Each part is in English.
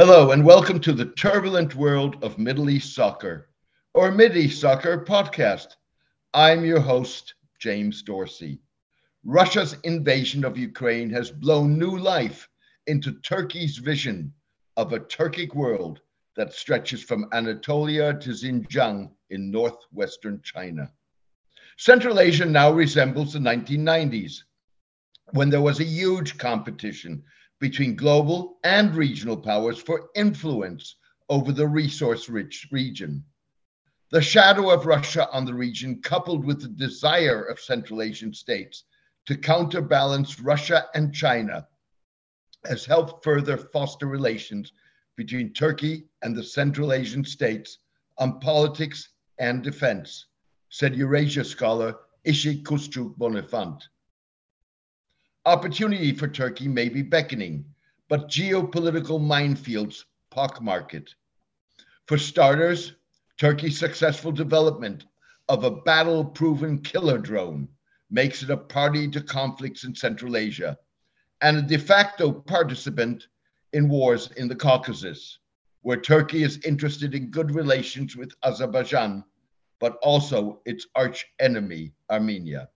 Hello, and welcome to the turbulent world of Middle East soccer or East Soccer podcast. I'm your host, James Dorsey. Russia's invasion of Ukraine has blown new life into Turkey's vision of a Turkic world that stretches from Anatolia to Xinjiang in northwestern China. Central Asia now resembles the 1990s, when there was a huge competition between global and regional powers for influence over the resource rich region. The shadow of Russia on the region, coupled with the desire of Central Asian states to counterbalance Russia and China, has helped further foster relations between Turkey and the Central Asian states on politics and defense, said Eurasia scholar Işık Kuşçu Bonnenfant. Opportunity for Turkey may be beckoning, but geopolitical minefields pockmark it. For starters, Turkey's successful development of a battle proven killer drone makes it a party to conflicts in Central Asia and a de facto participant in wars in the Caucasus, where Turkey is interested in good relations with Azerbaijan, but also its arch enemy, Armenia.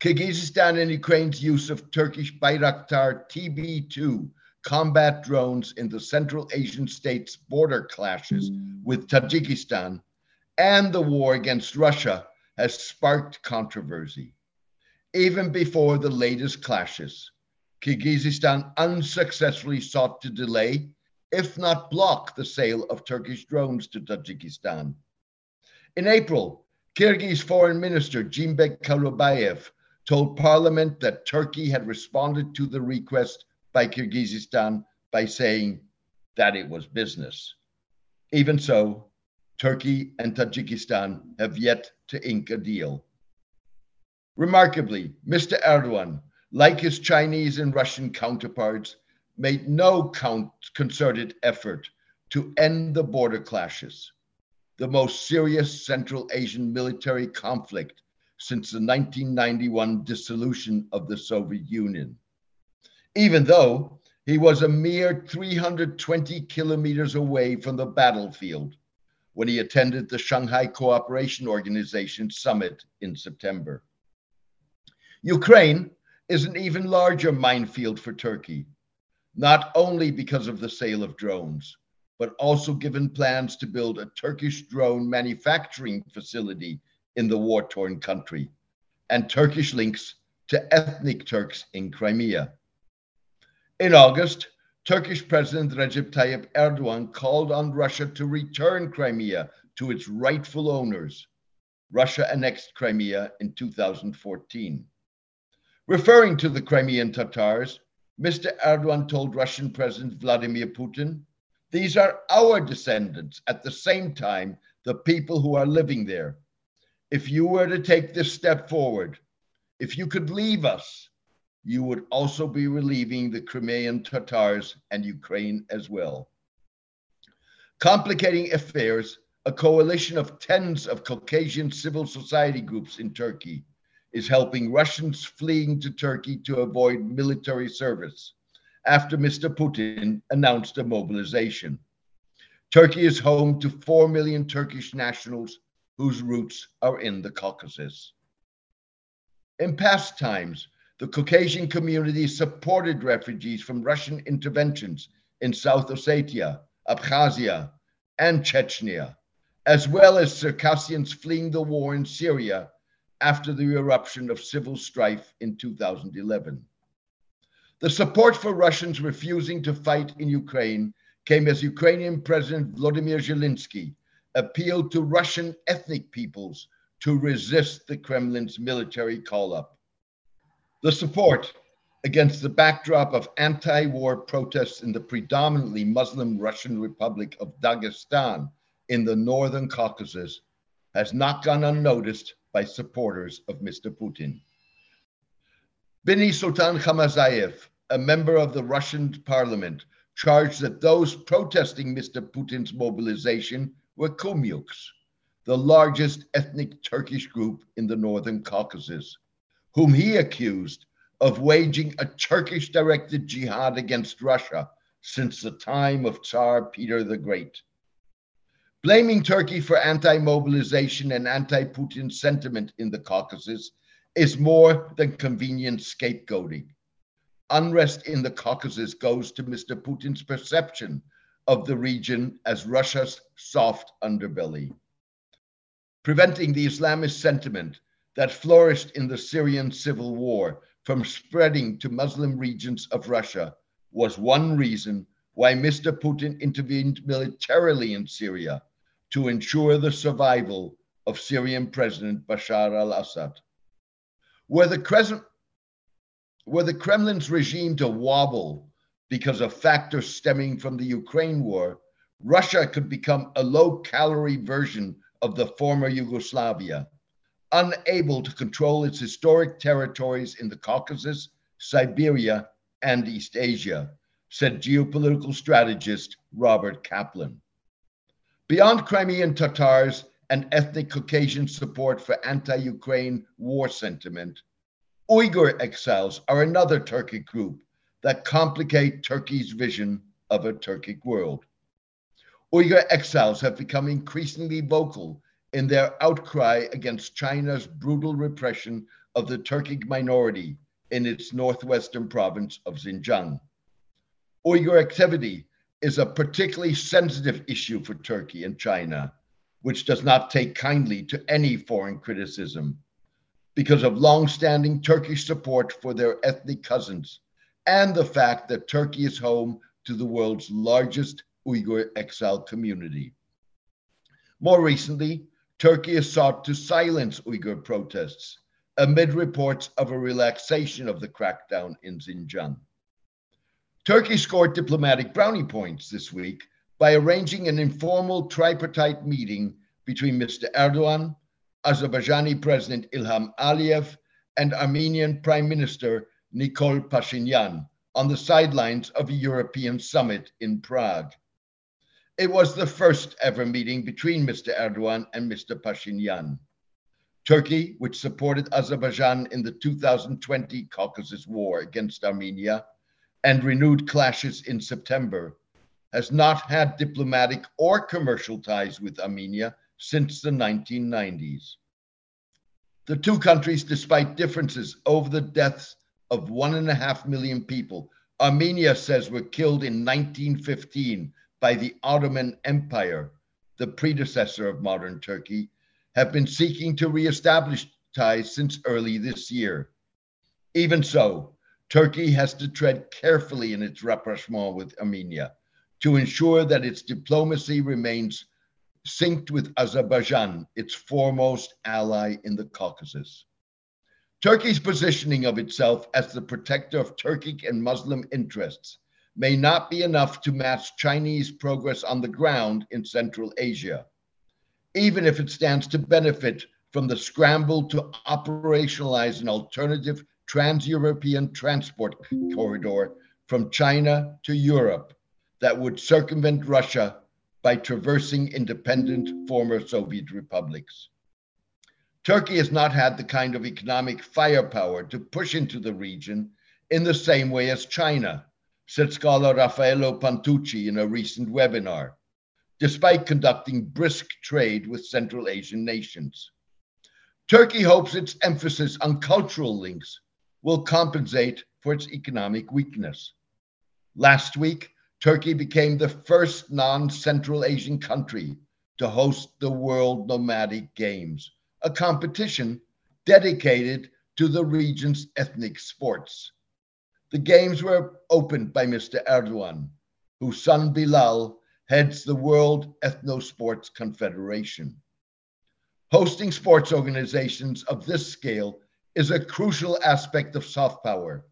Kyrgyzstan and Ukraine's use of Turkish Bayraktar TB2 combat drones in the Central Asian states' border clashes with Tajikistan and the war against Russia has sparked controversy. Even before the latest clashes, Kyrgyzstan unsuccessfully sought to delay, if not block, the sale of Turkish drones to Tajikistan. In April, Kyrgyz Foreign Minister Jeenbek Kulubaev told parliament that Turkey had responded to the request by Kyrgyzstan by saying that it was business. Even so, Turkey and Tajikistan have yet to ink a deal. Remarkably, Mr. Erdogan, like his Chinese and Russian counterparts, made no concerted effort to end the border clashes, the most serious Central Asian military conflict since the 1991 dissolution of the Soviet Union. Even though he was a mere 320 kilometers away from the battlefield when he attended the Shanghai Cooperation Organization summit in September. Ukraine is an even larger minefield for Turkey, not only because of the sale of drones, but also given plans to build a Turkish drone manufacturing facility in the war torn country, and Turkish links to ethnic Turks in Crimea. In August, Turkish President Recep Tayyip Erdogan called on Russia to return Crimea to its rightful owners. Russia annexed Crimea in 2014. Referring to the Crimean Tatars, Mr. Erdogan told Russian President Vladimir Putin, These are our descendants, at the same time, the people who are living there if you were to take this step forward, if you could leave us, you would also be relieving the Crimean Tatars and Ukraine as well. Complicating affairs, a coalition of tens of Caucasian civil society groups in Turkey is helping Russians fleeing to Turkey to avoid military service after Mr. Putin announced a mobilization. Turkey is home to 4 million Turkish nationals whose roots are in the Caucasus. In past times, the Caucasian community supported refugees from Russian interventions in South Ossetia, Abkhazia, and Chechnya, as well as Circassians fleeing the war in Syria after the eruption of civil strife in 2011. The support for Russians refusing to fight in Ukraine came as Ukrainian President Vladimir Zelensky appealed to Russian ethnic peoples to resist the Kremlin's military call up. The support against the backdrop of anti war protests in the predominantly Muslim Russian Republic of Dagestan in the northern Caucasus has not gone unnoticed by supporters of Mr. Putin. Bini Sultan Khamzhayev, a member of the Russian parliament, charged that those protesting Mr. Putin's mobilization were Kumyks, the largest ethnic Turkish group in the northern Caucasus, whom he accused of waging a Turkish directed jihad against Russia since the time of Tsar Peter the Great. Blaming Turkey for anti mobilization and anti Putin sentiment in the Caucasus is more than convenient scapegoating. Unrest in the Caucasus goes to Mr. Putin's perception of the region as Russia's soft underbelly. Preventing the Islamist sentiment that flourished in the Syrian civil war from spreading to Muslim regions of Russia was one reason why Mr. Putin intervened militarily in Syria to ensure the survival of Syrian President Bashar al Assad. Were the, Kremlin's regime to wobble because of factors stemming from the Ukraine war, Russia could become a low calorie version of the former Yugoslavia, unable to control its historic territories in the Caucasus, Siberia, and East Asia, said geopolitical strategist Robert Kaplan. Beyond Crimean Tatars and ethnic Caucasian support for anti Ukraine war sentiment, Uyghur exiles are another Turkic group that complicate Turkey's vision of a Turkic world. Uyghur exiles have become increasingly vocal in their outcry against China's brutal repression of the Turkic minority in its northwestern province of Xinjiang. Uyghur activity is a particularly sensitive issue for Turkey and China, which does not take kindly to any foreign criticism because of long-standing Turkish support for their ethnic cousins and the fact that Turkey is home to the world's largest Uyghur exile community. More recently, Turkey has sought to silence Uyghur protests amid reports of a relaxation of the crackdown in Xinjiang. Turkey scored diplomatic brownie points this week by arranging an informal tripartite meeting between Mr. Erdogan, Azerbaijani President Ilham Aliyev, and Armenian Prime Minister Nikol Pashinyan on the sidelines of a European summit in Prague. It was the first ever meeting between Mr. Erdogan and Mr. Pashinyan. Turkey, which supported Azerbaijan in the 2020 Caucasus War against Armenia, and renewed clashes in September, has not had diplomatic or commercial ties with Armenia since the 1990s. The two countries, despite differences over the deaths of one and a half million people, Armenia says were killed in 1915 by the Ottoman Empire, the predecessor of modern Turkey, have been seeking to reestablish ties since early this year. Even so, Turkey has to tread carefully in its rapprochement with Armenia to ensure that its diplomacy remains synced with Azerbaijan, its foremost ally in the Caucasus. Turkey's positioning of itself as the protector of Turkic and Muslim interests may not be enough to match Chinese progress on the ground in Central Asia, even if it stands to benefit from the scramble to operationalize an alternative trans-European transport corridor from China to Europe that would circumvent Russia by traversing independent former Soviet republics. Turkey has not had the kind of economic firepower to push into the region in the same way as China, said scholar Raffaello Pantucci in a recent webinar, despite conducting brisk trade with Central Asian nations. Turkey hopes its emphasis on cultural links will compensate for its economic weakness. Last week, Turkey became the first non Central Asian country to host the World Nomadic Games, a competition dedicated to the region's ethnic sports. The games were opened by Mr. Erdogan, whose son Bilal heads the World Ethno Sports Confederation. Hosting sports organizations of this scale is a crucial aspect of soft power.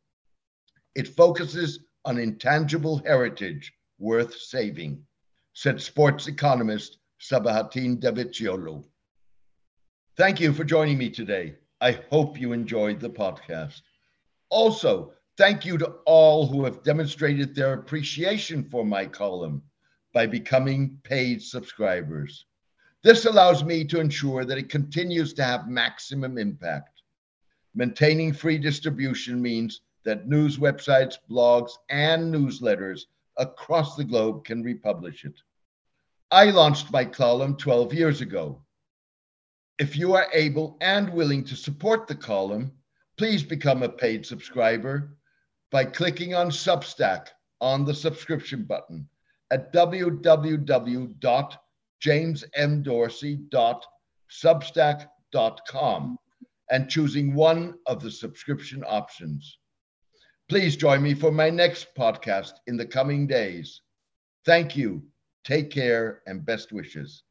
It focuses on intangible heritage worth saving, said sports economist Sabahattin Davutoglu. Thank you for joining me today. I hope you enjoyed the podcast. Also, thank you to all who have demonstrated their appreciation for my column by becoming paid subscribers. This allows me to ensure that it continues to have maximum impact. Maintaining free distribution means that news websites, blogs, and newsletters across the globe can republish it. I launched my column 12 years ago. If you are able and willing to support the column, please become a paid subscriber by clicking on Substack on the subscription button at www.jamesmdorsey.substack.com and choosing one of the subscription options. Please join me for my next podcast in the coming days. Thank you. Take care and best wishes.